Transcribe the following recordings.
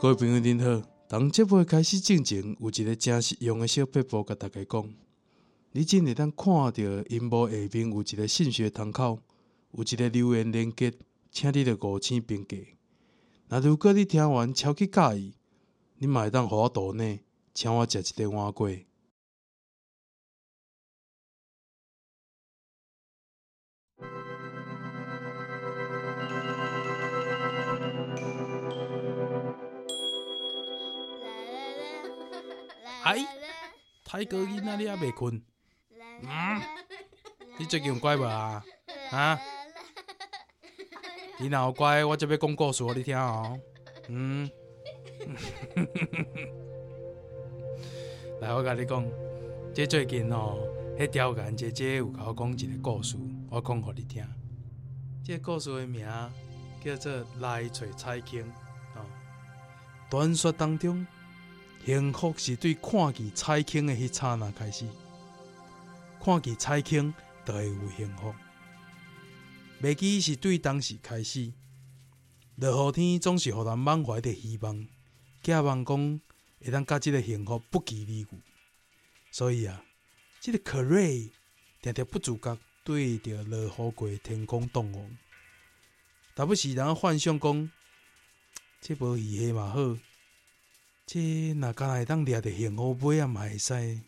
各位朋友您好，从节目开始之前，有一个真实用的小撇步，甲大家讲，你真会当看到萤幕下面有一个信息窗口，有一个留言链接，请你著五星评价。那如果你听完超级介意，你嘛会当互我图呢，请我食一点碗粿。哎，泰哥囡仔你还未困？嗯，你最近有乖无啊？啊？你若有乖，我就要讲故事给你听哦。嗯，来，我甲你讲，这最近哦，迄刁岩姐姐有甲我讲一个故事，我讲给你听。这个故事的名叫做《来找菜坑》哦。传说当中，幸福是对看见菜坑的迄刹那开始，看见菜坑就会有幸福。袂记是对当时开始，落雨天总是互人满怀着希望，寄望讲会当甲即个幸福不期而遇。所以啊，即、这个可瑞常常不自觉对着落雨过天空动望，但不时人幻想讲，这无雨下嘛好，这若敢会当掠着幸福尾啊嘛会使。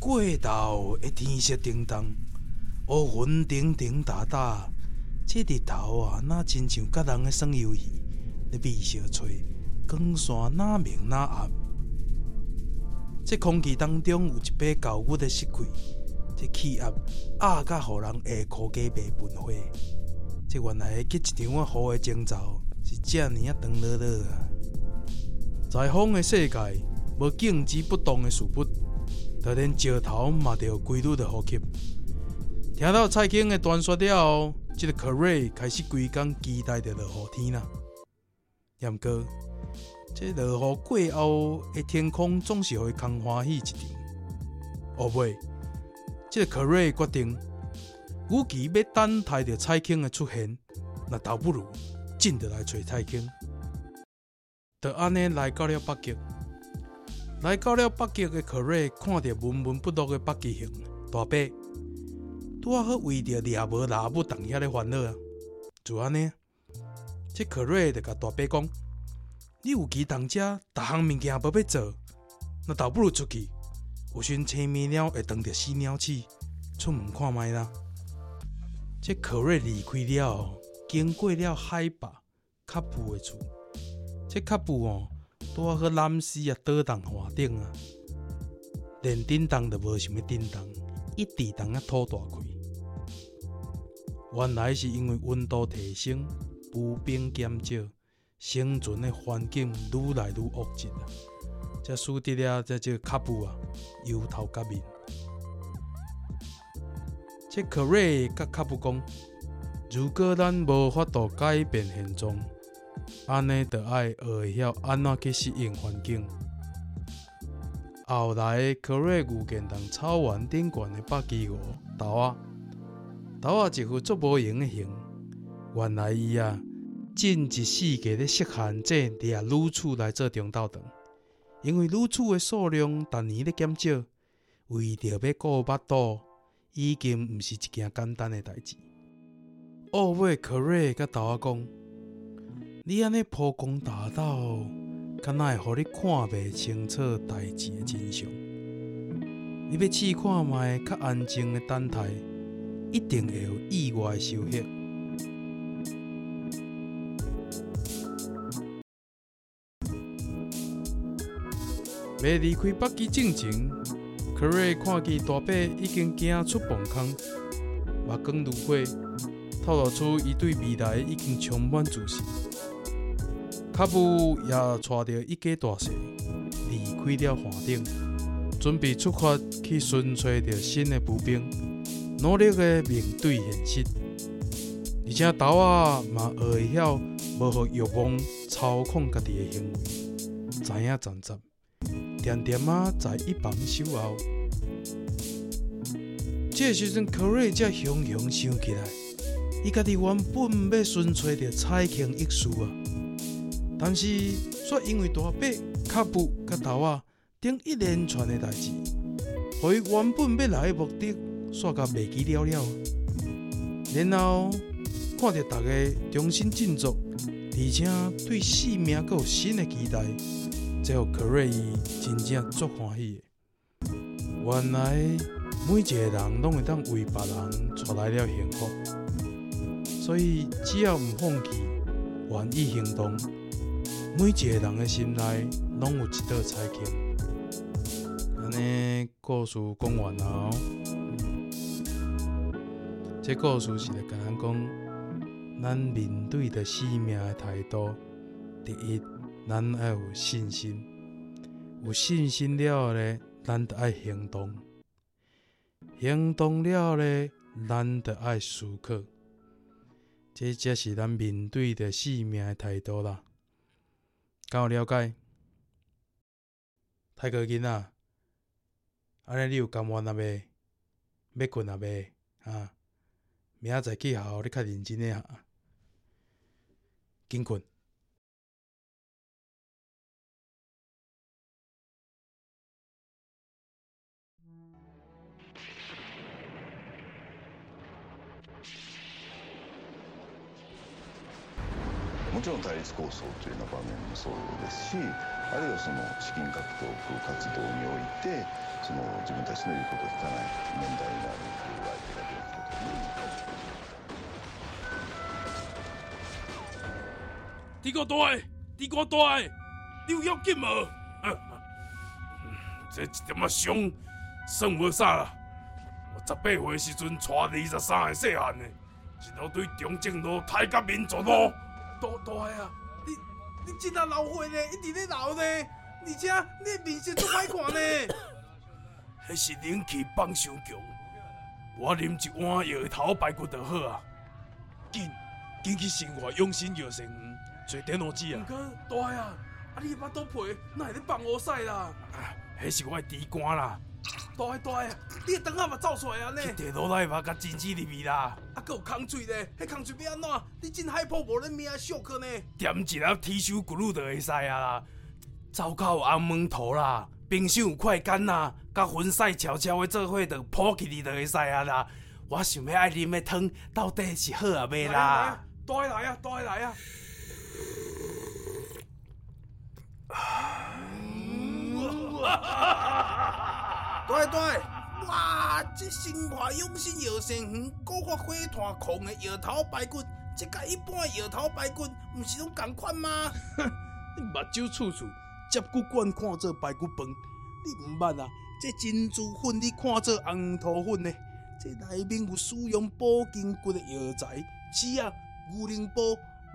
过头的天色叮当。乌云顶顶哒哒，这日头啊，那亲像甲人咧耍游戏，咧微笑吹，光线那明那暗。这空气当中有一把高温的湿气，这气压压甲互人下箍加白喷火。这原来结一场啊雨的征兆，是遮尔啊长落落啊。在风的世界，无静止不动的事物，就连石头嘛着规律的呼吸。听到蔡京的传说了后，这个可瑞开始规工期待着落雨天啦。然哥，这落雨过后的天空总是会空欢喜一场。后尾，这个可瑞决定，与其要等待着蔡京的出现，那倒不如进得来找蔡京。就安尼来到了北极，来到了北极的可瑞看着闷闷不乐的北极熊大伯。拄好为着掠无拉不当遐咧烦恼啊！就安尼，这可瑞就甲大伯讲：“你有机当遮，逐项物件无要做，那倒不如出去，有寻青面鸟会当着死鸟鼠，出门看卖啦。”这可瑞离开了，经过了海拔卡布的厝，这卡布哦，拄啊好男士啊倒当华顶啊，连叮当都无想要叮当，一直当啊吐大气。原来是因为温度提升，浮冰减少，生存的环境愈来愈恶劣啊！才使得了这这个卡布啊，由头革面。这可瑞甲卡布讲：如果咱无法度改变现状，安尼就爱学会晓安怎去适应环境。后来，可瑞遇见当草原顶悬的北极鹅豆仔。豆啊，一副足无用的形。原来伊啊，尽一世界咧适限制掠女子来做中昼饭，因为女子的数量逐年咧减少，为着要顾腹肚，已经毋是一件简单的代志。后尾可瑞甲豆仔讲：“你安尼铺光大道，敢若会互你看袂清楚代志的真相？你要试看觅较安静的等待。”一定会有意外收获。要离开北极之前，可瑞看见大伯已经行出坟坑，目光如火，透露出伊对未来已经充满自信。卡布也带着一家大细离开了山顶，准备出发去寻找着新的步兵。努力的面对现实，而且豆啊嘛学会晓无予欲望操控家己的行为，知影站站，点点啊在一旁守候。这时阵，可瑞才雄雄想起来，伊家己原本要寻找着菜坑一事啊，但是煞因为大伯、卡布、甲头仔等一连串的代志，互伊原本要来的目的煞甲袂记了了。然后看着大家重新振作，而且对生命阁有新的期待，这互克瑞伊真正足欢喜的。原来每一个人拢会当为别人带来了幸福，所以只要毋放弃，愿意行动，每一个人的心内拢有一道彩虹。安尼故事讲完了。这故事是来甲咱讲，咱面对着生命的态度，第一，咱要有信心，有信心了后呢，咱就爱行动，行动了后呢，咱就爱思考，这才是咱面对着生命的态度啦。敢有了解？太哥囡仔，安尼你有甘愿啊未？要困啊未？啊？明仔载去学校，你较认真诶啊！紧困。もちろん対立构想というような场面もそうですしあるいはその资金获得活动においてその自分たちの言うことを闻かない问题になるという相手が出ることに。你个大，你个大，你有要紧无？这一点仔伤，算无啥啦。我十八岁时阵，带二十三个细汉的，一路对中正路、太甲民族路。大大啊！你你真啊老岁呢，一直咧老呢，而且你面色都歹看呢。迄是冷气放伤强，我啉一碗药头排骨就好啊。紧紧去生活用心药膳。做电脑机啊！唔过大啊！啊，你巴肚皮哪会咧放乌屎啦？啊，迄是我的猪肝啦！大大啊！你的灯啊嘛照出来啊呢？去地罗来嘛甲金子入去啦！啊，阁有空嘴咧，迄空嘴要安怎？你真害怕无人命小可呢？点一粒铁锈骨碌就会使啊啦！糟糕，红门头啦，冰箱有快干啦，甲粉丝悄悄的做伙就扑起你就会使啊啦！我想要爱啉的汤到底是好啊未啦？大来啊，大来啊！对对，哇！这生活用心药膳鱼，阁发火炭控的摇头排骨，这甲一般的药头排骨，毋是拢同款吗？你目睭处处接骨管看做排骨饭，你毋捌啊？这珍珠粉你看做红土粉呢？这内面有使用保筋骨的药材，是啊，牛奶煲、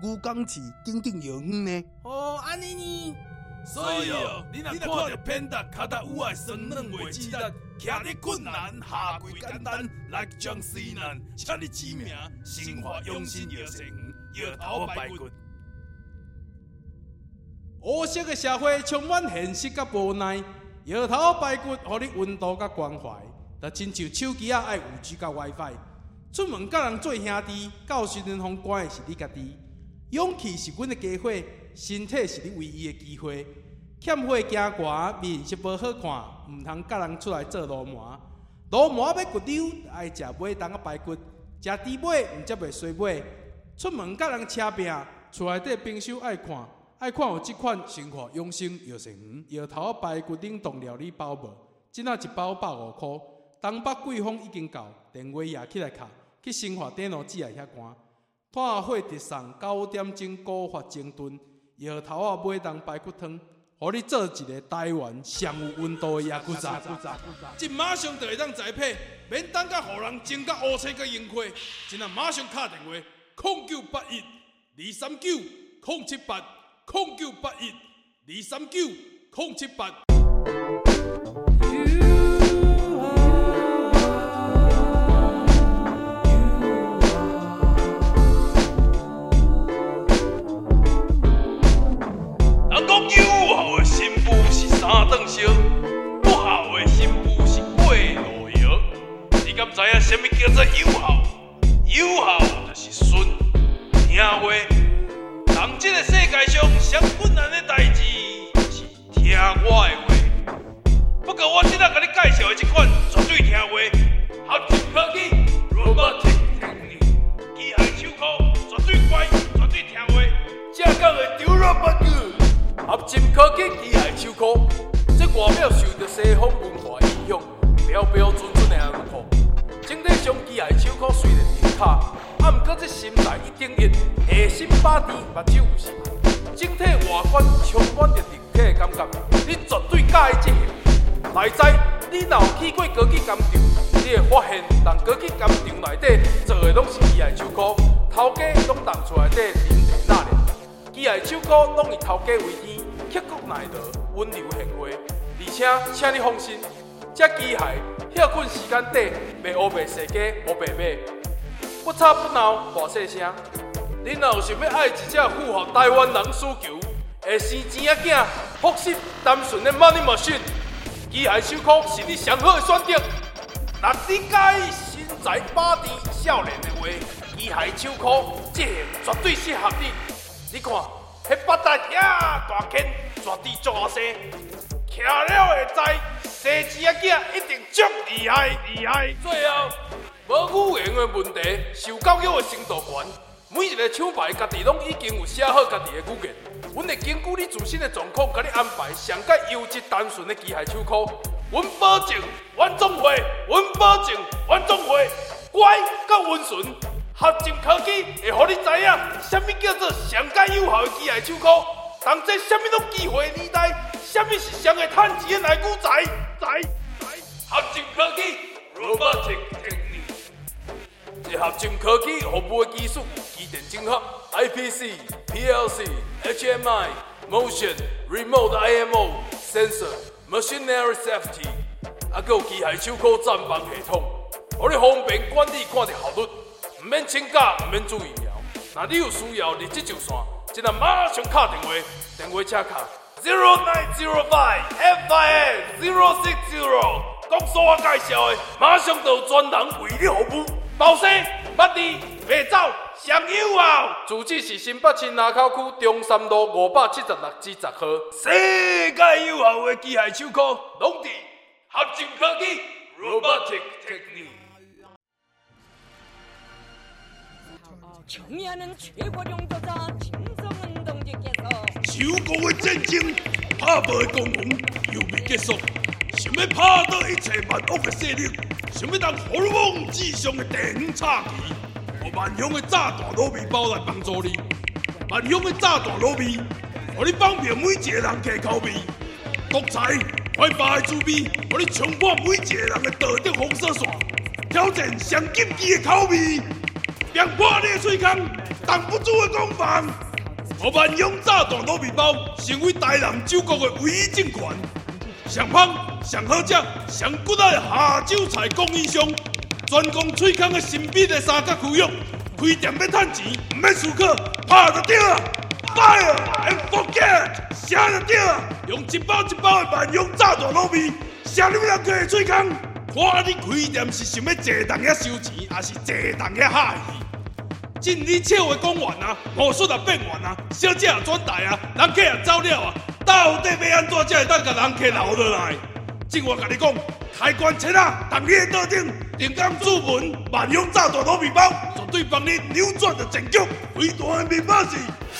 牛肝翅等等药方呢。哦，安尼呢？所以哦，你若看到偏达卡达有爱生软袂鸡蛋，徛伫困难下跪简单，来将西南请你指名，生活用心药膳鱼，药头摆骨。乌色的社会充满现实甲无奈，摇头摆骨，互你温度甲关怀，就亲像手机啊爱五 G 甲 WiFi，出门甲人做兄弟，到时阵风关的是你家己，勇气是阮的家伙。身体是你唯一的机会，欠火惊寒，面色无好看，毋通甲人出来做流氓。流氓要骨溜，爱食买当个排骨，食猪尾毋则袂衰尾。出门甲人车拼，厝内底冰箱爱看，爱看有即款生活养生药膳丸，药头排骨顶冻料理包无？即仔一包百五箍，东北季风已经到，电话也起来卡，去新华电脑机来遐关。炭火直送九点钟古法蒸炖。摇头啊，买当排骨汤，互你做一个台湾上有温度的鸭骨茶，即马上就会当栽培，免等甲互人蒸甲乌青甲萤火，今仔马上敲电话，零九八一二三九零七八，零九八一二三九零七八。知影什么叫做友好，友好就是顺听话。人这个世界上最困难的代志是听我的话。不过我今仔甲你介绍的这款绝对听话，合金科技。如果听不听你，机械手铐绝对乖，绝对听话，正港的丢人不具。合金科技机械手可，这外表受到西方文化影响，标标准准的安货。整体上机械手铐虽然挺卡，啊，毋过这心内一定硬，下心把持，目睭有神。整体外观充满着立体的感觉，你绝对喜欢这个。内在你若有去过高级工厂，你会发现，人高级工厂内底做的拢是机械手铐，头家拢动出来。的临地纳凉。机械手铐拢以头家为天，刻苦耐劳，温柔贤惠。而且，请你放心，这机械歇困时间短，袂乌白世家乌白马，不吵不闹，大细声。你若有想要爱一只符合台湾人需求，会生钱仔囝，朴实单纯的 Money Machine，机械手铐是你上好的选择。若你介身材把持少年的话，机械手铐这绝对适合你。你看，迄八大遐大坑，绝对足好势，徛了会知，生钱仔囝一定足厉害厉害。最后，无语言的问题，受教育的程度悬。每一个厂牌家己拢已经有写好家己的语言，阮会根据你自身的状况，甲你安排上盖优质单纯的机械手铐。阮保证，阮总会，阮保证，阮总会乖甲温顺。合金科技会互你知影，什么叫做上盖有效的机械手铐。同齐什么拢机会年代，什么是上会趁钱的内股仔仔。合金科技，Robotic Technique，这合金科技服务的技术。机电整合、IPC、PLC、HMI、Motion、Remote IMO、Sensor、Machinery Safety，还有机械手铐暂放系统，让你方便管理，看着效率，唔免请假，唔免注意苗。那你有需要，立即就线，现在马上卡电话，电话车卡 zero nine zero five f i a zero six zero，讲所我介绍的，马上就专人为你服务，包生、捌你、未走。上有啊！住址是新北市南口区中山路五百七十六至十号。世界有效的机械手铐，拢伫合金科技 （Robotic Technique）。束。秋高的战争，拍无的光荣又未结束。想要拍倒一切万恶的势力，想要当荷尔蒙至上的电叉机。万雄的炸弹糯米包来帮助你，万雄的炸弹糯米，让你方便每一个人客口味，独裁快发的滋味，让你冲破每一个人的道德封锁线，挑战上禁忌的口味，让破你的嘴腔挡不住的攻防。让万用炸弹糯米包成为台南酒国的唯一政权，上香上好食上骨仔的下酒菜供应商。专攻喙腔的神秘的三角区域，开店要赚钱，唔免思考，拍就对了。Fire and forget，写就对了。用一包一包的万用炸弹糯米，写你两个的喙腔。看你开店是想要坐当遐收钱，还是坐当遐哈气？尽你笑话讲完啊，魔术也变完啊，小姐也转台啊，人客也走了啊，到底要安怎才会当甲人客留落来？正我甲你讲，开关切啊，当你的桌顶。定岗注文，万用炸弹糯米包，绝对帮你扭转的战局。伟大的密码是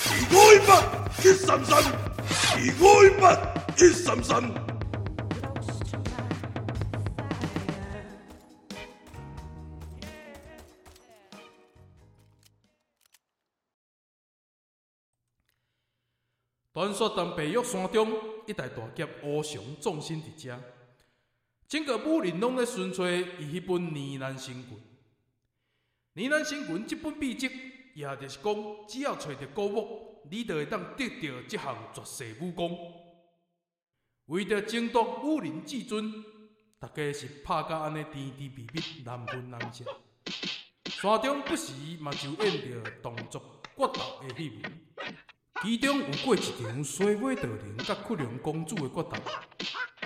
二五一八一三三，二五一八一三三。传说当白玉山中一代大劫乌熊葬身伫遮。整个武林拢在寻找伊迄本《呢喃神棍》。《呢喃神棍》这本秘籍，也就是讲，只要找着古墓，你就会当得到这项绝世武功。为着争夺武林至尊，大家是拍甲安尼甜甜蜜蜜，难分难舍。山中不时嘛就演着动作决斗的戏码，其中有过一场衰尾道人甲屈龙公主的决斗。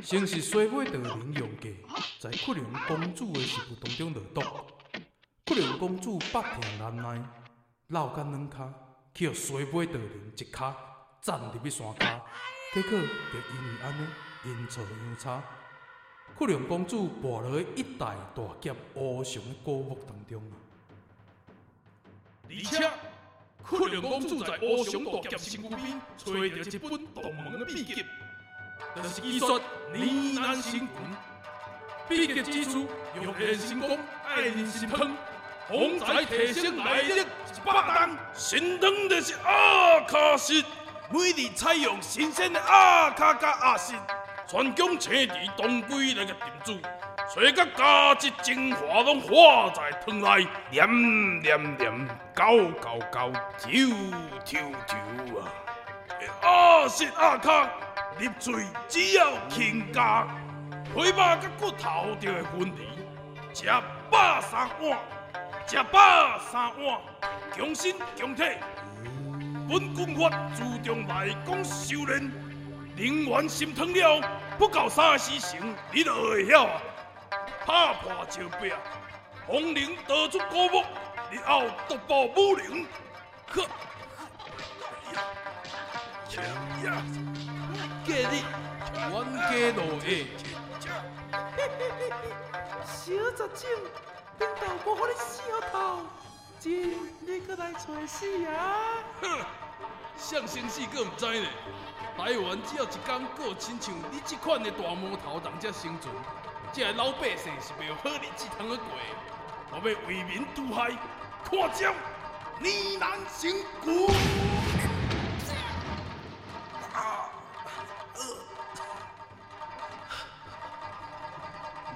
先是衰尾道人用计，在屈龙公主的媳妇当中落毒，屈龙公主百病难耐，落干两脚，去予衰尾道人一脚，站入去山骹，结果就因为安尼阴错阳差，库良公主堕落一代大劫无常的过目当中。而且，库良公主在无常大劫身躯边找到一本同门的秘笈，就是据说呢喃神拳。秘笈之处，用炼神功，爱人心汤，风采提升内力一百担，神汤就是阿卡西，每日采用新鲜的阿卡加阿信。全宫青儿当归来个炖煮，水甲加质精华拢化在汤内，黏黏黏，高高高，跳跳跳啊！阿信阿卡入嘴只要轻加，皮肉甲骨头就会分离。食饱三碗，食饱三碗，强身强体。本功法注重内功修炼。灵丸心汤了，不够三四成，你就会晓啊！拍破石壁，红灵得出高木，日后独步武林。呵，呀呀，给你，冤家路窄。嘿嘿嘿，小杂种，领导无和你小偷，今你可来找死啊！哼，想生死阁唔知呢。台湾只要一天过亲像你这款的大魔头人才生存，这个老百姓是没有好日子通去过。我要为民除害，看招呢喃神拳。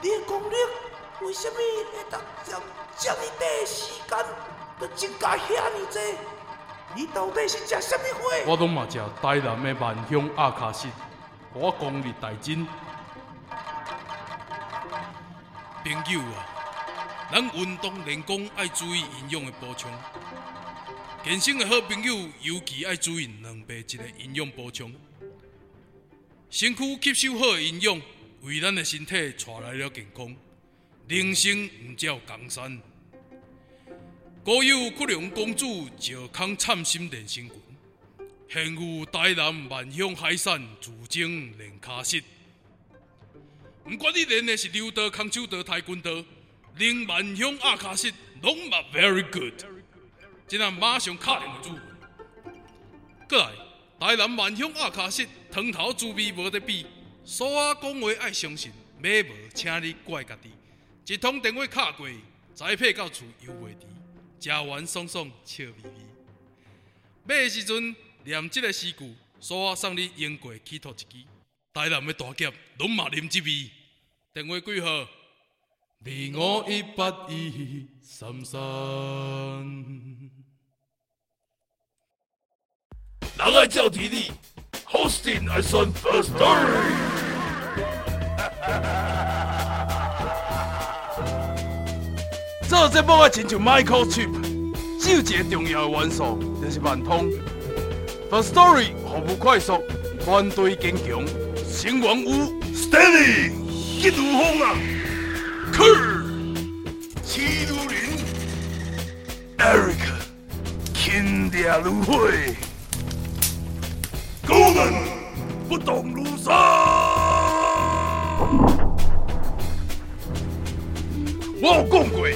你的功力为什么会当将这么短时间就增加遐尼多？你到底是食什么货？我拢嘛食台南的万香阿卡西，我功力大增。朋友啊，咱运动练功爱注意营养的补充。健身的好朋友尤其爱注意两倍一个营养补充。身躯吸收好的营养，为咱的身体带来了健康。人生唔只有江山。古有库良公主石康参心练神拳，现有台南万象海产自证练卡式。不管你练的是柔道、空手道、跆拳道，练万乡阿卡西拢嘛 very good。今仔马上敲定主。过来，台南万乡阿卡西汤头滋味无得比，俗话讲话爱相信，买无请你怪家己。一通电话敲过，宅配到厝犹袂迟。食完爽爽笑眯眯，买的时阵念这个诗句，所以送你英国乞讨一支。台南的大劫拢嘛啉这味。电话几号？二五一八一三三。人爱叫体力，Hosting 爱算 First Story。做节目爱亲像 Microchip，只有一个重要的元素，就是万通。Firstory 服务快速，团队坚强，成员有 Stanley 一路风啊，Kurt 齐如林，Eric 轻点如火，Golden 不动如山。我有讲过。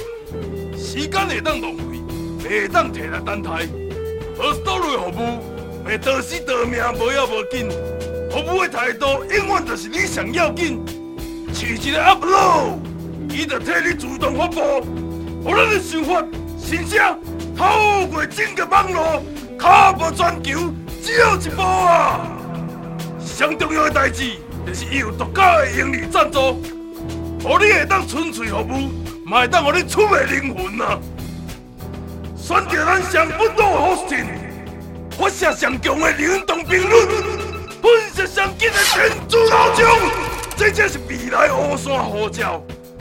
时间会当浪费，袂当摕来等待。Firstory 服务，袂得死得命，无要无紧。服务的态度永远就是你上要紧。饲一个 upload，伊就替你自动发布。无论你想法、心声，透过整个网络，卡无全球，只有一步啊！上重要的代志，就是伊有独家的盈利赞助，互你会当纯粹服务。卖当我的出卖灵魂啊！选择咱上本土 hosting，发射上强的灵动频率，喷射上紧的电子闹钟，这才是未来乌山呼叫。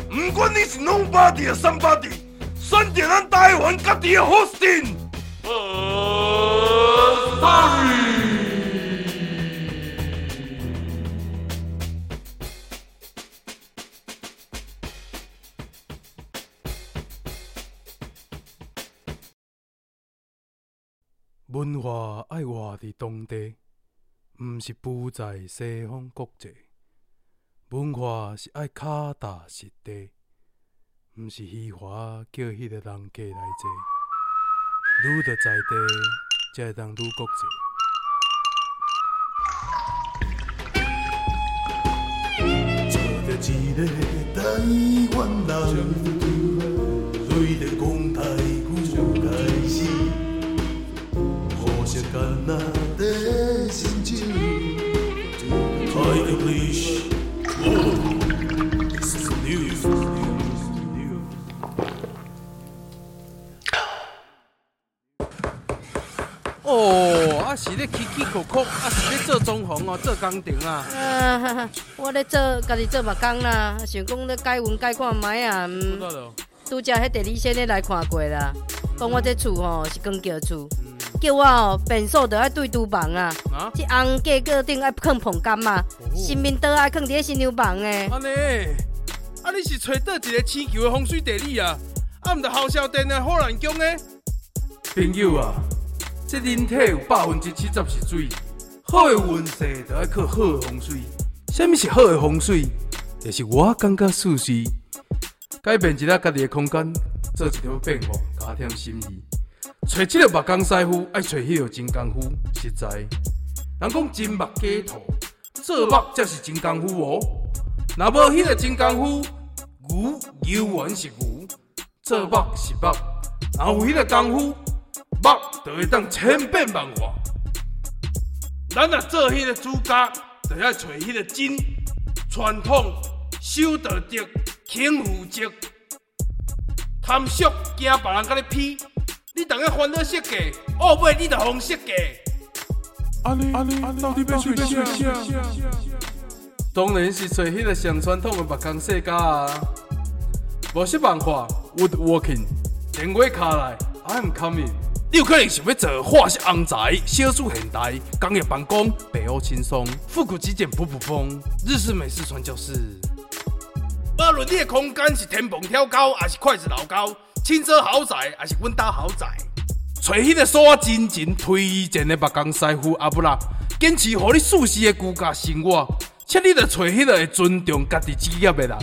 不管你是 nobody 啊 somebody，选择咱台湾各地的 hosting。文化爱活伫当地，毋是浮在西方国际。文化是爱脚踏实地，毋是虚华叫迄个人过来坐。愈伫在地，才会当愈国际。做着一个台湾人，对着讲台语开始，互相干那哦，啊是咧起起哭哭，啊是咧做装潢哦，做工程啊。啊，我咧做家己做木工啦，想讲咧改运改看卖啊。嗯，拄则迄第二先咧来看过啦，讲我这厝吼是钢桥厝，叫我哦变数着爱对厨房啊。啊？这红架个顶爱放膨柑嘛，新面桌爱放伫新娘房诶。安尼，啊你是找倒一个星球的风水地理啊？啊毋着后少电的好难讲诶。朋友啊。即人体有百分之七十是水，好的运势就要靠好的风水。什么是好的风水？就是我感觉舒适，改变一下家己的空间，做一条变化，加添心意。找这个木工师傅，爱找迄个真功夫，实在。人讲真木假土，做木才是真功夫哦。若无迄个真功夫，牛牛原是牛，做木是木，若有迄个功夫。木就会当千变万化，咱若做迄个主家，就要找迄个真传统、守道德、轻负责、贪俗惊别人甲你批，你当个烦恼设计，后尾你就红设计。阿尼阿尼到底要找啥？当然是找迄个上传统的木工世家啊！无是办法，Woodworking，电话卡来，I'm coming。你有可能想要做化学钢材、小资现代、工业办公、北欧轻松、复古极简、普普风、日式美式传教士。无论你的空间是天棚挑高，还是筷子老高，轻奢豪宅还是温搭豪宅，找迄个所真正推荐的木工师傅阿布拉，坚持和你舒适的居家生活，且你着找迄个会尊重家己职业的人。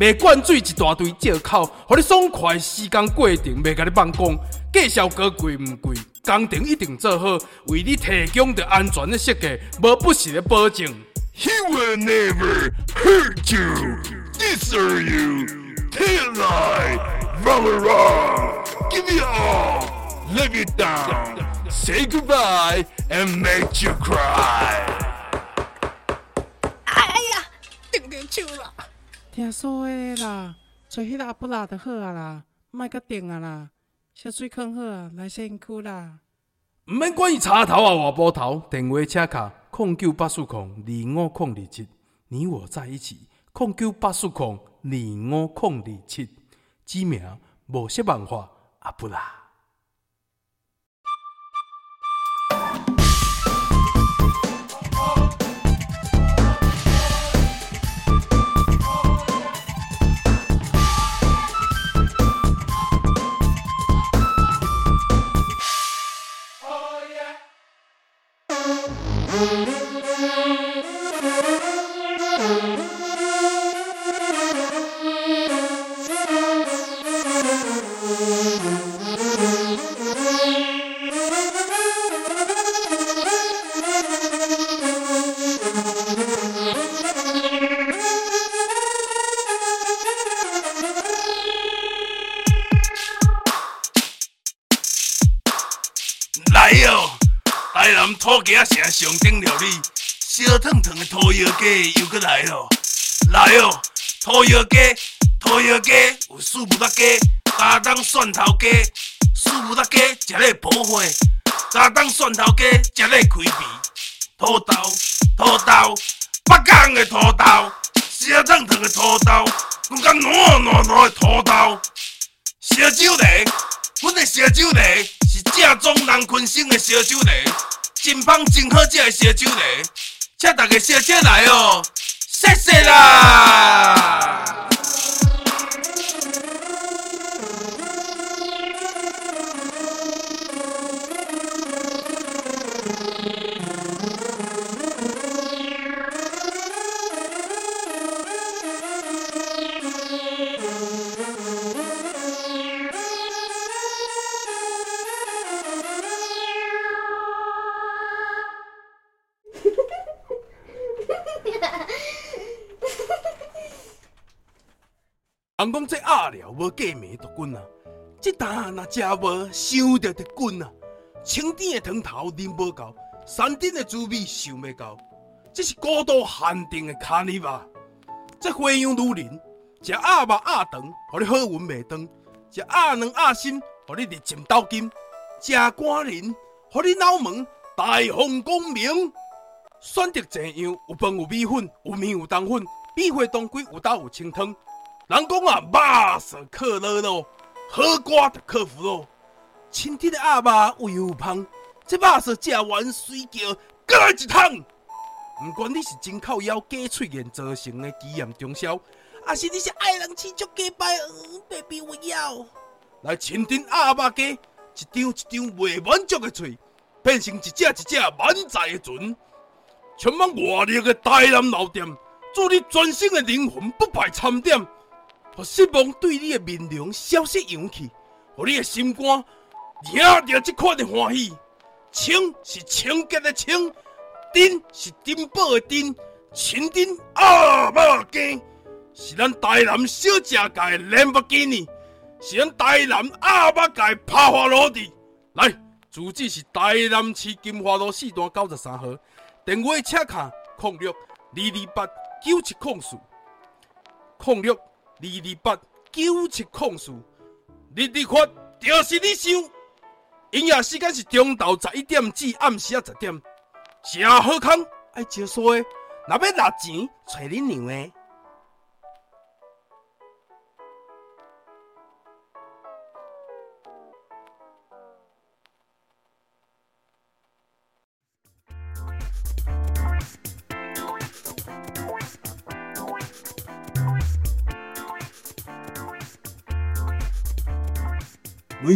卖灌水一大堆借口，互你爽快时间过程，袂甲你放讲，价效高贵毋贵，工程一定做好，为你提供着安全的设计，无不实的保证。He will never hurt you, destroy you, run around, give you all, let you down, say goodbye and make you cry。听说的啦，找迄个阿布拉就好啊啦，莫阁顶啊啦，小水坑好啊，来身躯啦。毋免管伊插头啊，外埔头，电话车卡空九八四空二五空二七，你我在一起，空九八四空二五空二七，指名无色文化阿布啦。土豆，土豆，北港的土豆，烧烫烫的土豆，搁较软软软的土豆，烧酒螺，阮的烧酒螺。正宗人群生的烧酒螺，真芳真好食的烧酒螺，请大家小姐来哦，谢谢啦。这鸭寮无过暝就滚啊，这担若食无想着就滚啊。青甜的汤头啉无够，山顶的滋味想未够，这是孤岛限定的卡尼吧。这花样女人，食鸭肉鸭肠，互你好运袂断；食鸭卵鸭心，互你日进斗金；食肝仁，互你脑门大放光明。选择这样，有饭有米粉，有面有冬粉，米花当归有豆有清汤。人讲啊，肉色克乐咯，好瓜就克服咯。清甜的鸭肉味有香，这肉色食完水叫，再来一桶。不管你是真靠腰假喙言造成的奇艳中消，还是你是爱人吃足假掰，嗯，baby 我要来清甜鸭肉鸡，一张一张未满足的嘴，变成一只一只满载的船。充满活力的台南老店，祝你全新的灵魂不败参点，和失望对你的面容消失勇气，和你的心肝惹着这款的欢喜。清是清洁的清，珍是珍宝的珍，清甜鸭肉羹是咱台南小吃界的兰博基尼，是咱台南鸭肉界帕华罗蒂。来，住址是台南市金华路四段九十三号。电话请卡：零六二二八九七零四，零六二二八九七空四。日日发就是你收。营业时间是中昼十一点至暗时啊十点。正好康爱招数的，若要拿钱找恁娘的。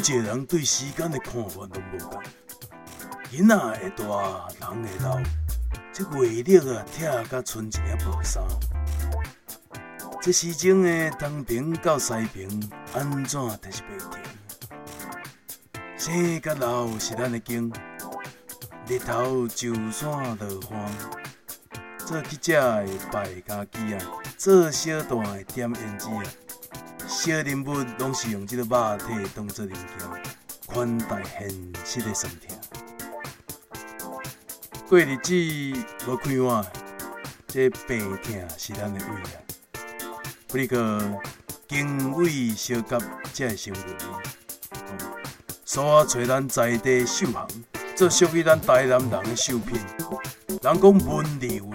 一个人对时间的看法拢无同，囡仔会大，人会老，这月历啊，拆甲剩一领薄衫。这时钟的东平到西平，安怎都是袂停。生甲老是咱的经，日头就算落荒，做记者的败家己啊，做小段的点胭脂啊。小人物拢是用这个肉体当作零件，款待现实的酸甜。过日子无快活，这病痛是咱的胃啊。不过经胃相合才会成文。所以找咱在地修行，做属于咱台南人的绣品。人讲文理有，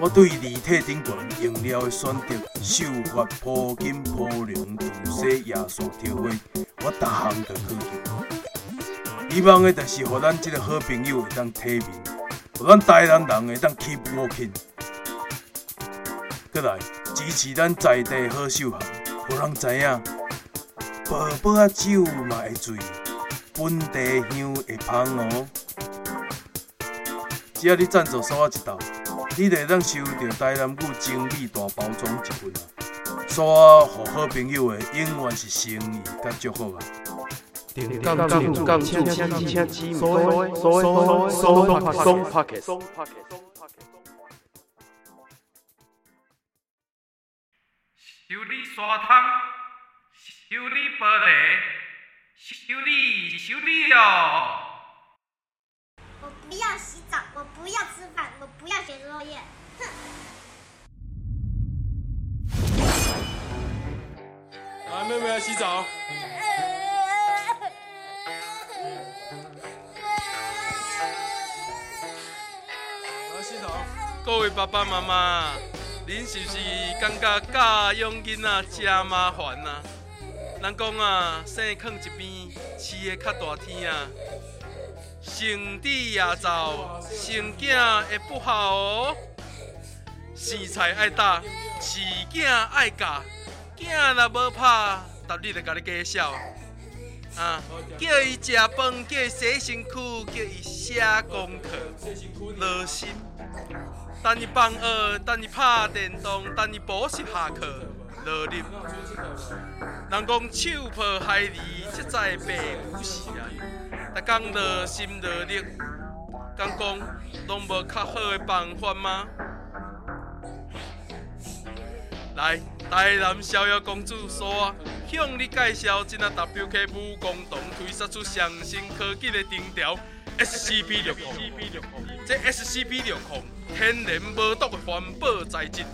我对立体顶悬用料的选择。绣法铺金铺龙图写艺术条画，我逐项都考究。希望的就是，互咱即个好朋友会当体面，互咱台南人会当 keep working。过来支持咱在地好绣行，互人知影，薄薄仔酒嘛会醉，本地香会芳哦。只要你赞助刷我一道。你得当收到台南谷精美大包装一份啊！刷互好朋友的永远是生意甲祝福啊！修理沙滩，修理玻璃，修理修理哦。我不要洗澡，我不要吃饭，不要写作业。哼！来，妹妹来洗澡。来洗澡。各位爸爸妈妈，您是不是感觉教养囡仔真麻烦啊？人讲啊，生囥一边，饲的较大天啊。生子也走，生囝会不好哦。生菜爱打，饲囝爱教，囝若无拍，逐日就甲你计笑。啊，叫伊食饭，叫伊洗身躯，叫伊写功课，热心。等伊放学，等伊拍电动，等伊补习下课，落力。人讲手抱孩儿，实在白无时啊。逐工热心热力，敢讲拢无较好的办法吗？来，台南逍遥公主说，向你介绍这那 WK 武工堂推出出上新科技的钉条 SCP 六控。这 SCP 六控天然无毒的环保材质，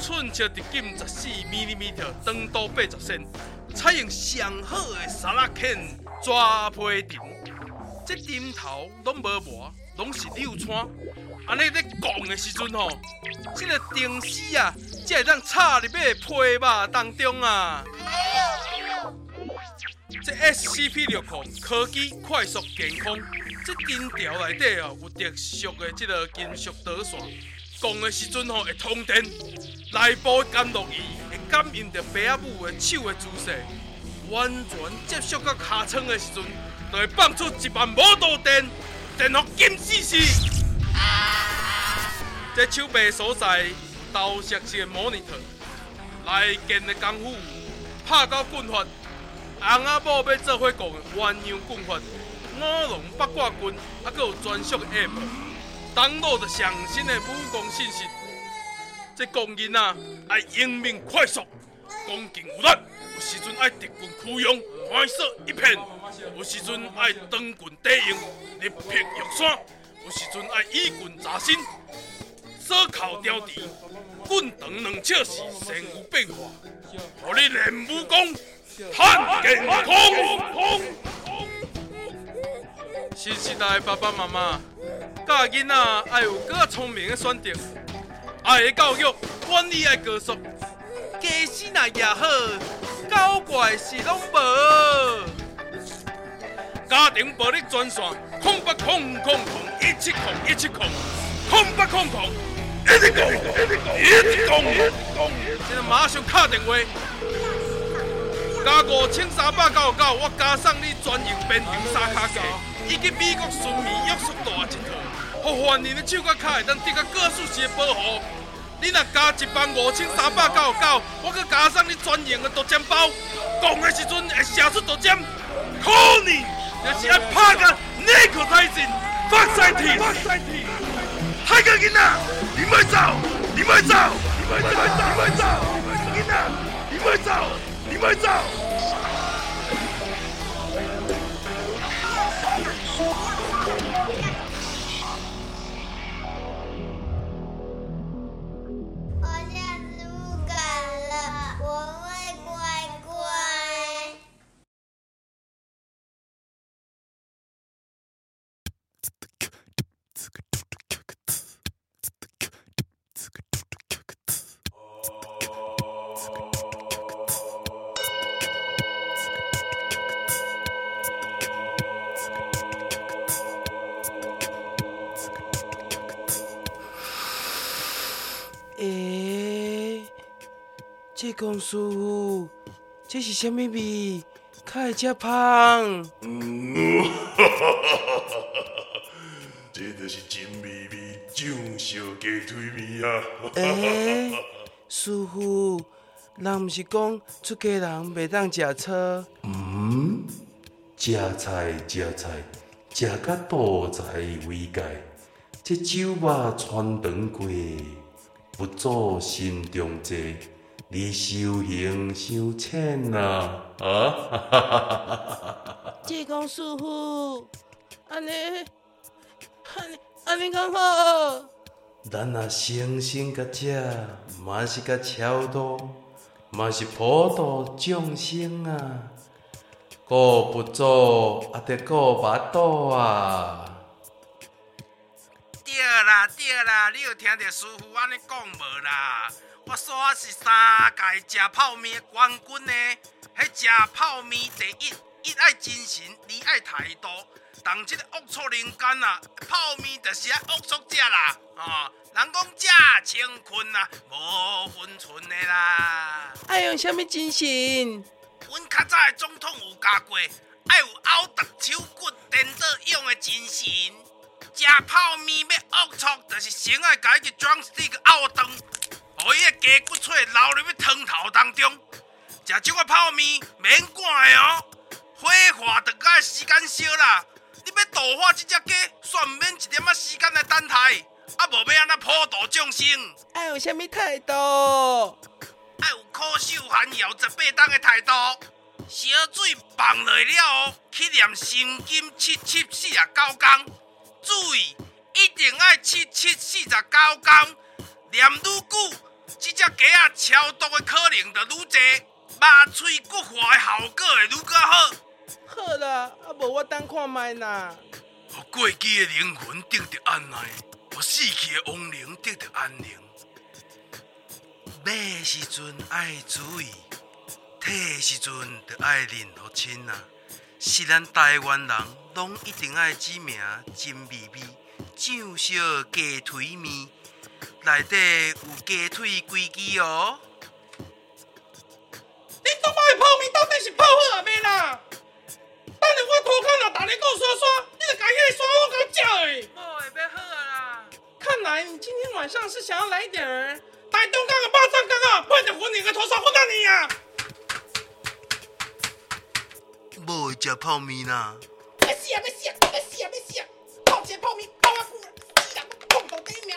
寸尺直径十四 mm，长度八十 cm，采用上好的沙拉钳抓皮钉，这钉头拢无磨，拢是流川。安尼在讲的时阵吼，这个钉丝啊，才会当插入去皮肉当中啊。这 SCP 六控科技快速健康，这钉条内底啊有特殊的这个金属导线，讲的时阵吼会通电，内部的感应仪会感应着爸母的手的姿势，完全接触到尻川的时阵，就会放出一万摩托电，电到金死死。这手臂所在投射式的 monitor，来健的功夫，拍到棍法，翁仔某要做伙讲的鸳鸯棍法，五龙八卦棍，还佫有专属的 app，登录着上新的武功信息。这讲人啊，爱英明快速，恭敬有力，有时阵爱敌军驱勇，快速一片；有时阵爱当棍抵用，力劈玉山；有时阵爱以棍扎身。左靠吊地，棍长两尺时，身有变化。互你练武功，探健康。新时代爸爸妈妈，教囡仔爱有更聪明的选择，爱的教育管理爱高速，家私若也好，搞怪是拢无。家庭暴力专线：空八空空空一七空一七空空八空空。一直讲，一直讲，现在马上打电话，加五千三百九十九，我加上你专用变形沙卡克，以及美国纯米约束大一套，互犯人的手甲卡会当得到个数级的保护。你若加一万五千三百九十九，我阁加上你专用的毒针包，讲的时阵会射出毒针，可能就是爱拍个内科太诊，发晒体，发晒体，海个囡仔。你莫走，你莫走，你莫走，你莫走，你们走，你莫走，你莫走。公师傅，这是什么味？看会这香？嗯，哈哈哈哈哈！这就是真美味酱烧鸡腿味啊！哎、欸，师傅，人毋是讲出家人袂当食草？嗯，食菜食菜，食甲肚财为界。这酒肉穿肠过，不做心中罪。你修行修浅呐！啊！哈哈哈！济公师傅，安尼，安尼，安尼讲好。咱若生生甲这，嘛是甲超度，嘛是普度众生啊！顾不做，也得顾巴肚啊！对啦，对啦，你有听着师傅安尼讲无啦？我说是三届食泡面的冠军呢，迄食泡面第一，一爱精神，二爱态度。当即个龌龊人间啊，泡面就是爱龌龊食啦，啊、哦，人讲食清困啊，无分寸的啦。爱用什么精神？阮较早的总统有教过，爱有凹凸手骨颠倒用的精神。食泡面要龌龊，就是先爱家己 drumstick 凹断。互伊个鸡骨髓流入去汤头当中，食即个泡面免管的哦，火化得爱时间烧啦。你要度化这只鸡，算唔免一点仔时间来等待，啊无要安那普度众生。爱有啥物态度？爱有苦守寒窑十八冬的态度。烧水放落了，去念心经七七四十九天。注意，一定爱七七四十九天，念愈久，这只鸡仔超毒的可能就愈多，肉脆骨滑的效果会愈较好。好啦，啊无我等看卖啦。互过期的灵魂得到安奈，互死去的亡灵得到安宁。买时阵爱注意，退时阵就爱认好亲啊！是咱台湾人，拢一定爱指名金美味，酱烧鸡腿面，内底有鸡腿规支哦。你做卖的泡面到底是泡好未啦？等下我涂骹若逐日够刷刷，你着把迄个刷我甲叫诶。好诶，要好啊啦！看来你今天晚上是想要来点儿台东港的巴掌羹啊，配点混你个头刷混到你呀！无会食泡面啦！别死啊！别死啊！别死啊！别死啊！泡起泡面泡啊苦啊！死人碰到第一名，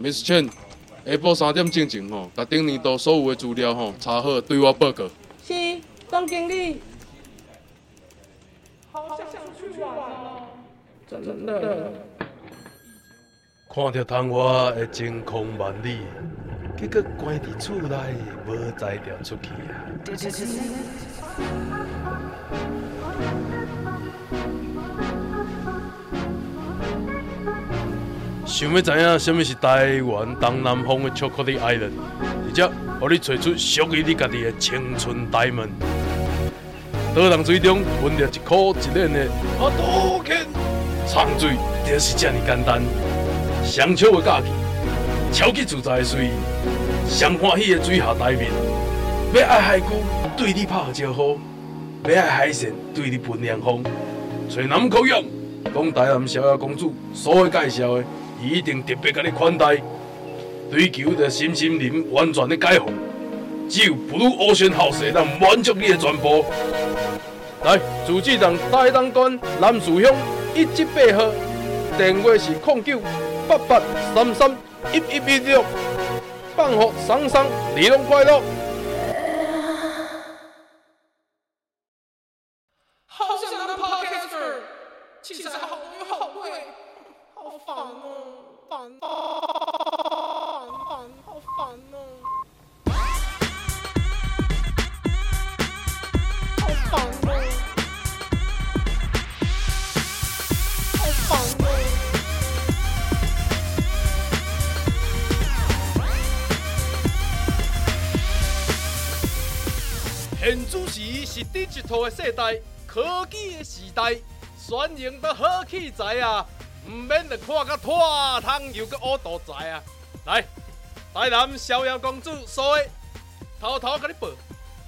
！Miss Chen，下晡三点正前吼，把顶年度所有的资料吼查好，对我报告。是，总经理。真的。看着窗外的晴空万里，结果关伫厝内，无才调出去啊。想要知影什么是台湾东南方的巧克力 Island，而且让你找出属于你家己的青春大门。导航水中分列一颗一链的阿杜肯，畅水就是这么简单。上巧的假期，超级自在的随意，上欢喜的水下台面。要爱海龟对你拍招呼，要爱海鲜对你喷凉风。找南口洋，讲台南小雅公主所有介绍的。伊一定特别给你款待，追求着心心灵完全的解放。只有 Blue Ocean House 能满足你的全部。来，主持人大东关南树乡一七八号，电话是空九八八三三一一一六。放学桑桑，你拢快乐。是 digital 的世代，科技的时代，选用的好器材啊，唔免得看个拖汤又个乌多在啊！来，台南逍遥公主所以偷偷跟你报，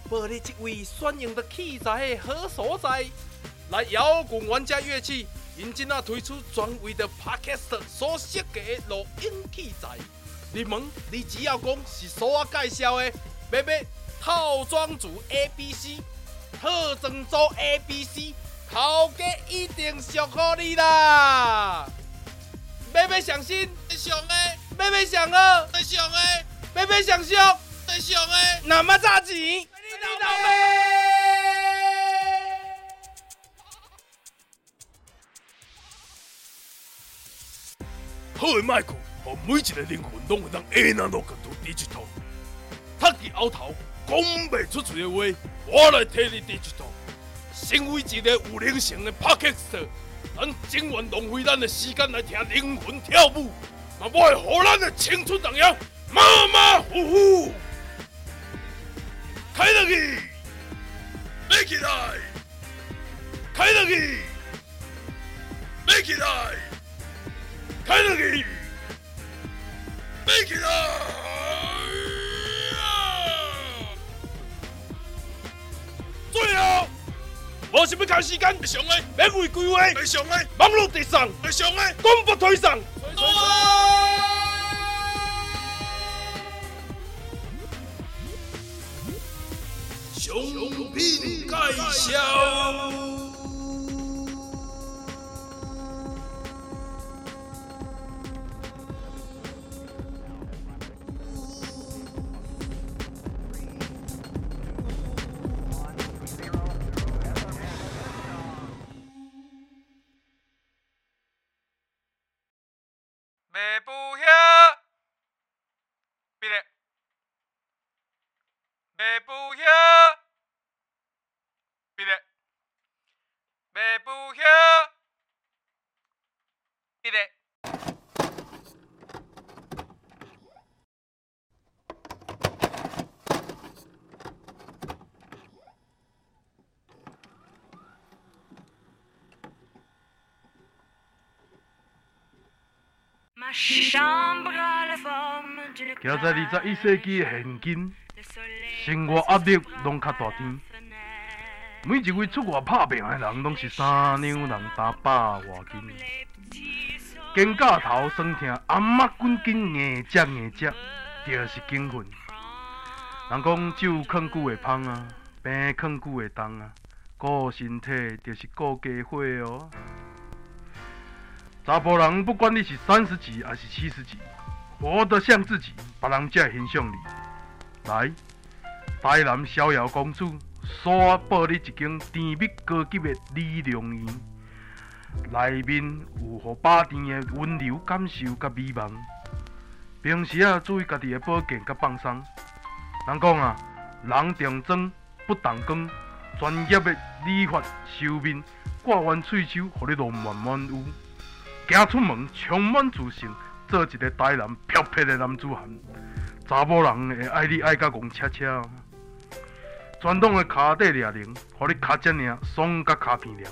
报你这位选用的器材的好所在。来摇滚玩家乐器，因今啊推出专为的 Podcast 所设计的录音器材。你问，你只要讲是所我介绍的，妹妹。套装组 A B C，特征组 A B C，头家一定祝福你啦！妹妹上心，最上的；妹妹上好，最上的；妹妹上俗，最上的。那么炸钱，你老妹！好的麦克，让每一个灵魂都会当 analog to digital，他的后头。讲不出嘴的话，我来替你 digital。成为一个有灵性的 Podcast，咱情愿浪费咱的时间来听灵魂跳舞，嘛不会让咱的青春荡漾，马马虎虎。开得起，飞起来！开得起，飞起来！开得起，飞起来！何时要开时间？上诶，免费规划，上诶，网络直送，上诶，广播推送。商品介绍。买不晓，别的，卖不晓，别的，卖不晓，别的。徛在二十一世纪的现今，生活压力拢较大点。每一位出外打拼的人，拢是三两人打百外斤。肩胛头酸痛，阿妈滚筋硬只硬只，就是精神。人讲酒劝久会芳啊，病劝久会重啊，顾身体就是顾家伙哦。查甫人不管你是三十几还是七十几，活得像自己，别人才会欣赏你。来，台南逍遥公主，刷报你一间甜蜜高级的美容院，内面有互百甜的温柔感受甲美梦。平时啊，注意家己的保健甲放松。人讲啊，人重妆不重工，专业的理发修面，挂完喙须，互你容满满有。行出门充满自信，做一个台南漂泊的男子汉。查某人会爱你爱甲戆恰恰。传统的脚底抓铃，互你脚趾领爽甲脚片凉。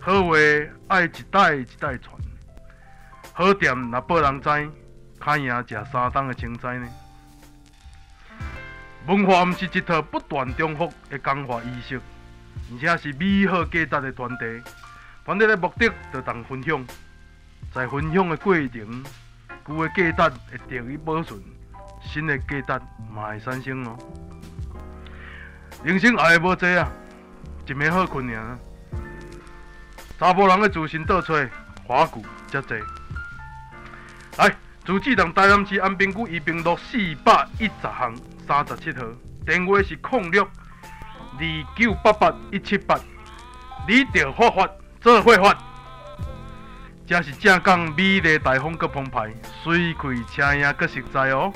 好话爱一代一代传，好店若无人知，较赢食三冬的青菜呢。文化毋是一套不断重复的工化仪式，而且是美好价值的团体。团体的目的就当分享。在分享的过程，旧的价值会得以保存，新的价值嘛会产生哦。人生爱的无多啊，一暝好困尔。查甫人的自信倒找，花骨才多。来，自治党台南市安平区一平路四百一十巷三十七号，电话是零六二九八八一七八，你着发发做会发。正是正港美丽大方阁澎湃，水开车影阁实在哦。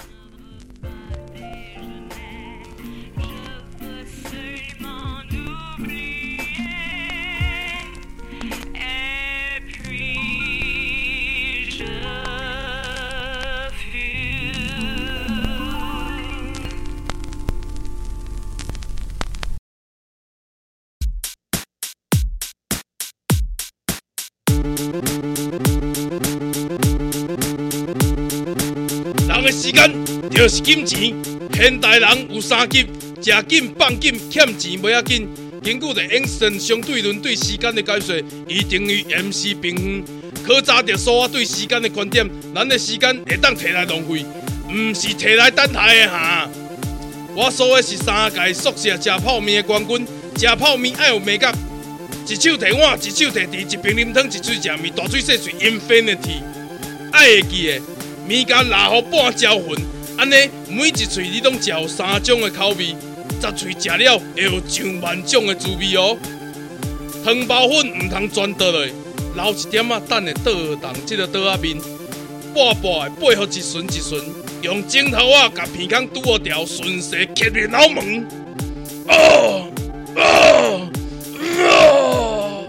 间就是金钱，现代人有三急：食紧、放紧、欠钱不要紧。根据着英森相对论对时间的解说，伊等于 MC 平方。考察着所有对时间的观点，咱的时间会当摕来浪费，毋是摕来等待的哈。我说的是三届宿舍食泡面的冠军，食泡面爱有美感，一手提碗，一手提箸，一瓶啉汤，一嘴食面，大嘴细嘴，Infinity，爱会记的。面干拉好半焦粉，安尼每一喙你拢嚼三种的口味，十喙食了会有上万种的滋味哦。汤包粉毋通全倒落，留一点仔等下倒动即个倒仔面，半半的配合一顺一顺，用指头仔甲片孔拄好调，顺势切入脑门。哦哦哦！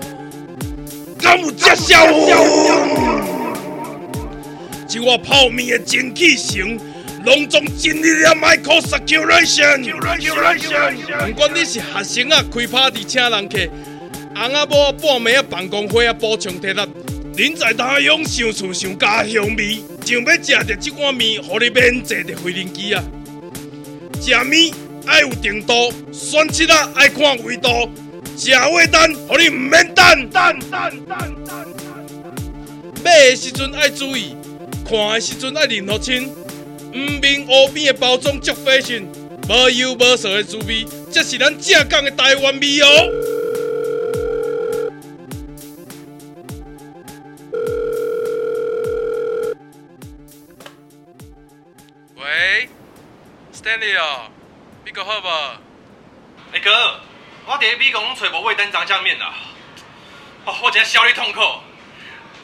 敢有这效果？是我泡面的精气神，隆重建立了 Michael Circulation。不管你是学生啊，开 party 请人客，翁仔某半暝啊办公会啊补充体力，人在他乡想厝想家乡味，想要食着即碗面，互你免坐着飞轮机啊！食面爱有程度，选择啊爱看味道，食味等，互你毋免等。等等等等。买的时阵爱注意，看的时阵爱认好清，毋明乌边的包装足费信，无油无色的滋味，这是咱正港的台湾味哦。喂，Stanley 哦，你个好无？哎、欸、哥，我伫美国攒无味登炸酱面啦，哦，我真小你痛苦，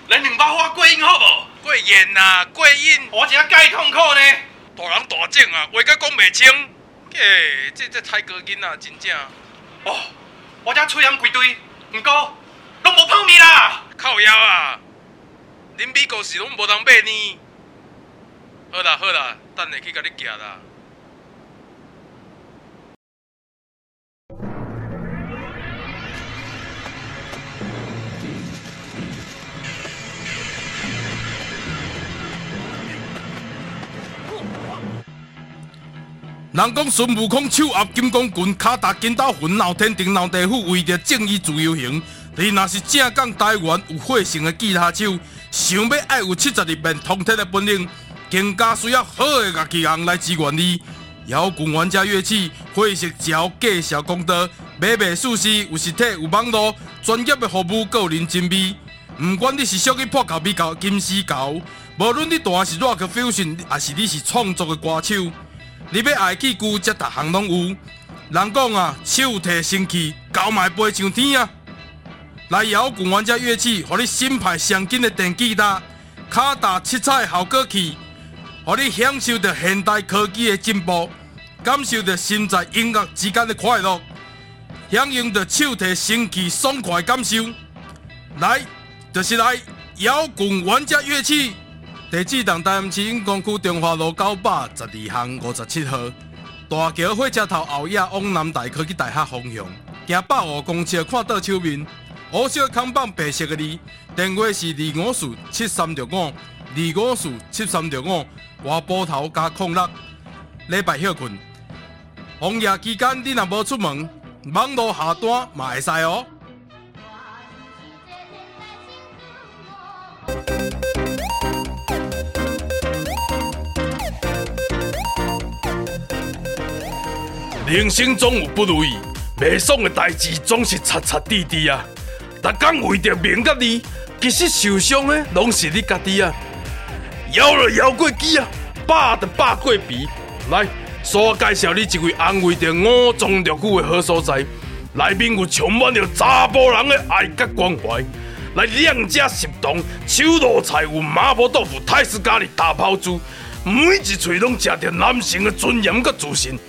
来两包花桂英好无？桂圆呐，过瘾，我真介痛苦呢。大人大正啊，话甲讲袂清，诶、欸，这这泰国囡仔真正。哦，我这吹烟规堆，毋过拢无泡面啦。靠腰啊，恁美国是拢无人买呢。好啦好啦，等下去甲你寄啦。人讲孙悟空手握金刚棍，脚踏筋斗云，闹天庭闹地府，为着正义自由行。你若是正港台湾有血性的吉他手，想要爱有七十二变通天的本领，更加需要好的乐器行来支援你。摇滚玩家乐器，会识教介绍功德，买卖舒适，有实体有网络，专业的服务，个人精美。不管你是属于破旧、米旧、金丝猴，无论你弹是 rock fusion，还是你是创作的歌手。你要爱器具，则逐项拢有。人讲啊，手提神器，交卖飞上天啊！来摇滚玩家乐器，互你新派上紧的电吉他，卡达七彩效果器，互你享受着现代科技的进步，感受着心在音乐之间的快乐，享用着手提神器爽快感受。来，就是来摇滚玩家乐器。地址：台南市永光区中华路九百十二巷五十七号。大桥火车头后野往南大科技大学方向，行百五公尺看到手面，乌色看板白色的字，电话是二五四七三六五二五四七三六五，外埔头加空六。礼拜休困，防疫期间你若无出门，网络下单嘛会使哦。人生总有不如意，袂爽的代志总是擦擦滴滴啊！逐天为着名甲利，其实受伤的拢是你家己啊！摇了摇过机啊，霸的霸过皮。来，所我介绍你一位安慰着五脏六腑的好所在，内面有充满着查甫人的爱甲关怀。来，两家食堂，手路菜有麻婆豆腐、泰式咖喱、大泡猪，每一喙拢食着男性的尊严甲自信。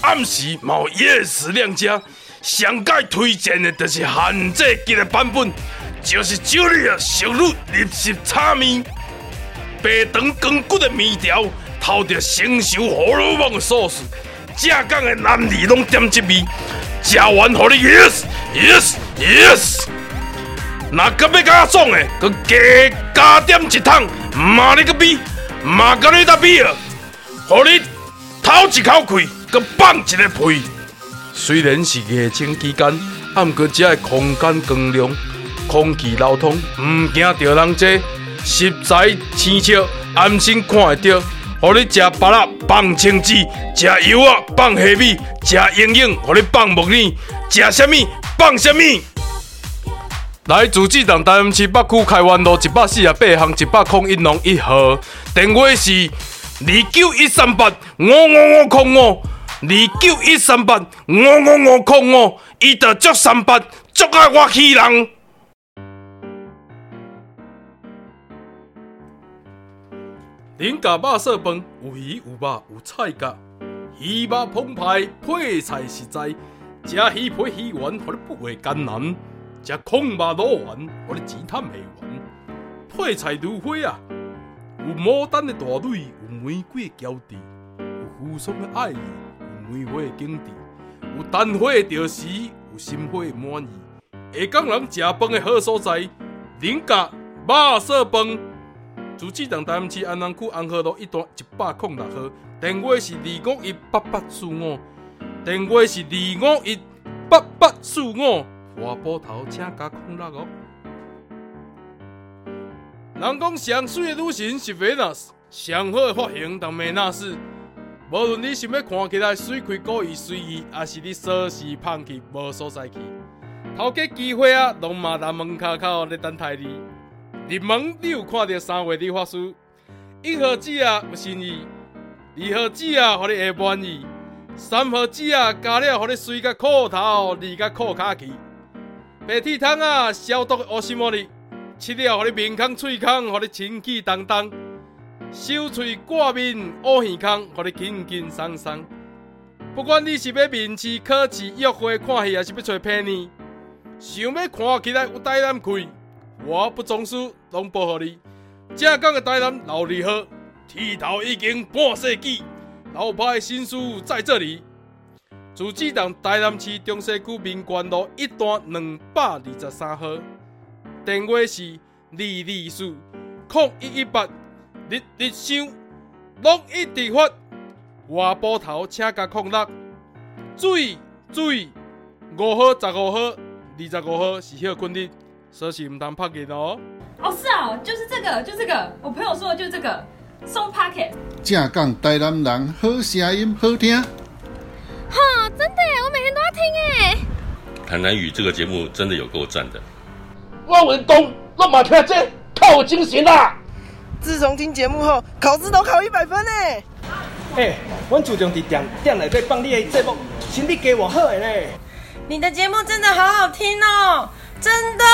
暗时冇 yes 两家，上界推荐的就是限制级的版本，就是少你啊熟女入食炒面，白长光骨的面条，透着成熟胡萝卜的 s a 正港的男儿拢点这味，吃完后你 yes yes yes，那个要加爽的，佮加加点一桶，麻你个逼，麻个你大逼啊，互你头一口气。佮放一个屁，虽然是疫情期间，暗搁只个空间光亮，空气流通，唔惊着人济，实在清澈，安心看会到。互你食芭乐放青籽，食油啊放虾米，食营养，互你放木耳，食虾米放虾米。来自济南台南市北区开元路一百四十八巷一百空一弄一号，电话是二九一三八五五五空五。二九一三八五五五空五，伊着足三八，足爱我喜人。林家肉色饭有鱼有肉有菜甲，鱼肉澎湃，配菜实在，食鱼配鱼丸，互你不会艰难；食空肉卤丸，互你钱赚未完。配菜如花啊，有牡丹的大蕊，有玫瑰的娇滴，有扶桑的爱意。梅花的景致，有丹花的调时，有心花的满意。下港人食饭的好所在，林家肉色饭。自济南台南市安南区安和路一段一百零六号，电话是二五一八八四五，电话是二五一八八四五，花波头请加空六哦。人讲上水的女神是 Venus，上好的发型当梅纳斯。无论你想要看起来水开故意随意，还是你锁匙放弃无所在去，头家机会啊，拢嘛在门口口咧等待你。入门你有看到三位理发师，一号纸啊有新意，二号纸啊互你会满意，三号纸啊加了互你水甲裤头，二甲裤卡去。白铁汤啊消毒乌西莫哩，七了互你面孔喙孔，互你清气当当。收喙挂面乌耳孔，互你轻轻松松。不管你是要面试、考试、约会、看戏，还是要找便宜，想要看起来有台南气，我不装输，拢保护你。正港的台南老字号，剃头已经半世纪，老派的新书在这里。自治党台南市中西区民权路一段两百二十三号，电话是二二四零一一八。日日想，拢一直发。外埔头请加空六，注意注意，五号、十五号、二十五号是休困日，所以唔通拍紧哦。哦，是啊，就是这个，就这个，我朋友说的就是这个，送 packet。正港台南人好声音好听。哈，真的，我每天都要听诶。台南语这个节目真的有够赞的。汪文东，那马天真透精神啦。自从听节目后，考试都考一百分呢。哎、欸，我注重在点点内底放你的节目，身体给我好的呢。你的节目真的好好听哦，真的。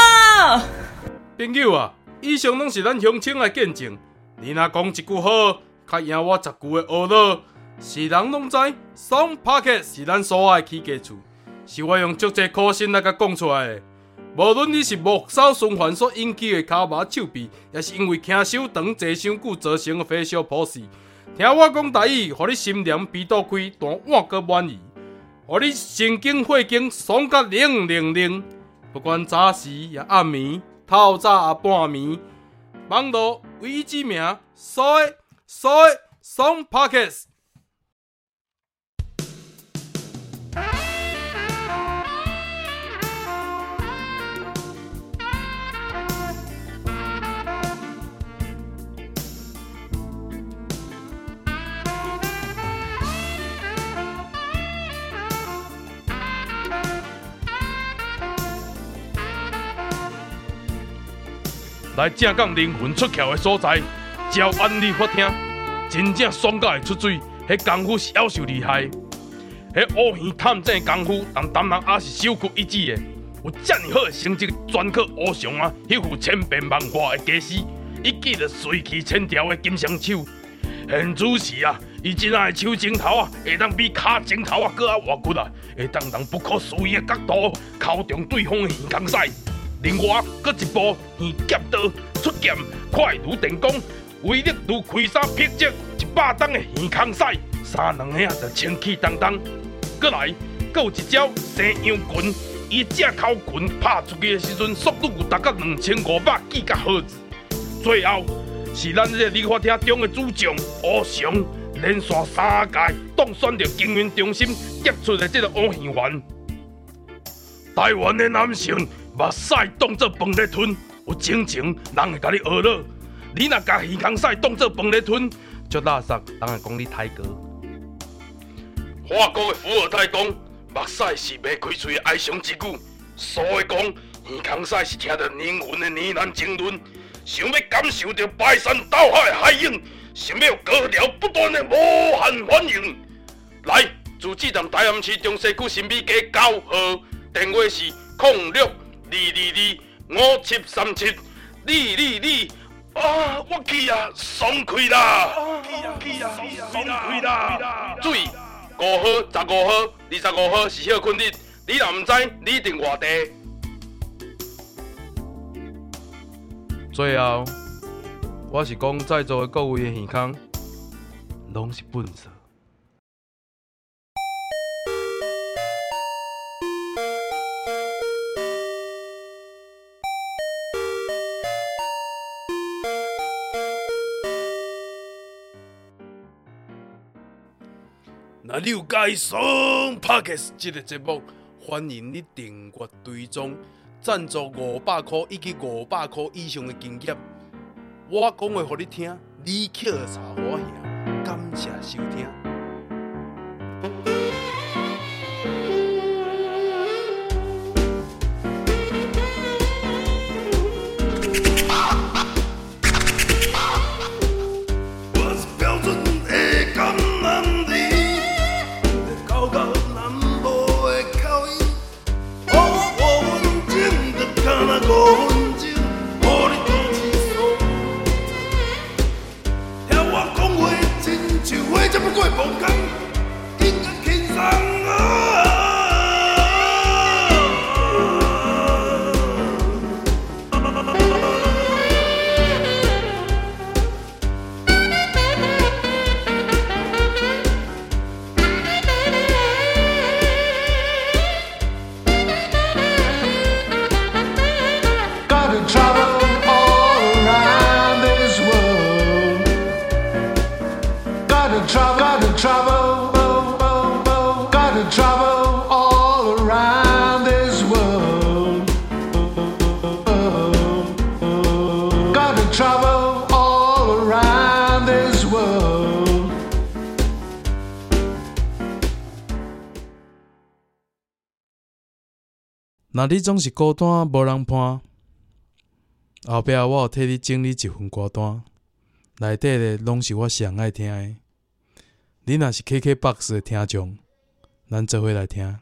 朋友啊，以上拢是咱乡亲的见证。你若讲一句好，较赢我十句的恶乐。是人拢知，Song Podcast 是咱所爱起家厝，是我用足济苦心来甲讲出来的。无论你是末梢循环所引起的骹麻手臂，也是因为倾手长坐伤久造成的飞烧破事，听我讲台语，互你心凉鼻肚开，但我阁满意，互你神经血经爽甲灵灵灵。不管早时也暗暝，透早也半暝，网络唯一之名，所以所以 Song Podcast。来正港灵魂出窍的所在，只要安利法听，真正爽到会出水，迄功夫是夭寿厉害。迄乌鱼探针功夫，但当然也是首屈一指的。有遮尔好的成绩，专靠乌熊啊，迄副千变万化的架势，一记着随气千条的金双手。现主时啊，伊即仔的手指头啊，会当比骹指头啊阁较活骨啊，会当从不可思议的角度敲中对方的耳孔塞。另外，搁一部耳剑刀出剑，快如电光，威力如开山劈石，一百吨的耳孔塞，三两下就清气当当。搁来，搁有一招西洋拳，伊只口拳拍出去的时阵，速度有达到两千五百几个赫兹。最后是咱这个理发厅中的主将乌翔，连续三届当选着经营中心杰出的这个乌鱼丸。台湾的男性。目屎当作饭来吞，有真情人会甲你学了。你若甲耳孔屎当作饭来吞，就垃圾人会讲你太哥。法国的伏尔泰讲，目屎是未开喙的哀伤之语。所以讲，耳孔屎是听着灵魂的呢喃经纶。想要感受着排山倒海的海涌，想要有高潮不断的无限欢迎。来，自治站台南市中西区新美街九号，电话是零六。二二二五七三七，你你你，啊，我去啊，爽快啦！爽快啦！注意，五号、十五号、二十五号是休困日，你若唔知，你定外地。最后，我是讲在座的各位的耳孔，拢是笨色。那你有介意 Song Podcast 这个节目，欢迎你订阅追踪，赞助五百块以及五百块以上的金额。我讲话给你听，你去查花兄，感谢收听。那你总是孤单无人伴，后壁我有替你整理一份歌单，内底的拢是我上爱听的。你若是 KKBOX 的听众，咱做伙来听。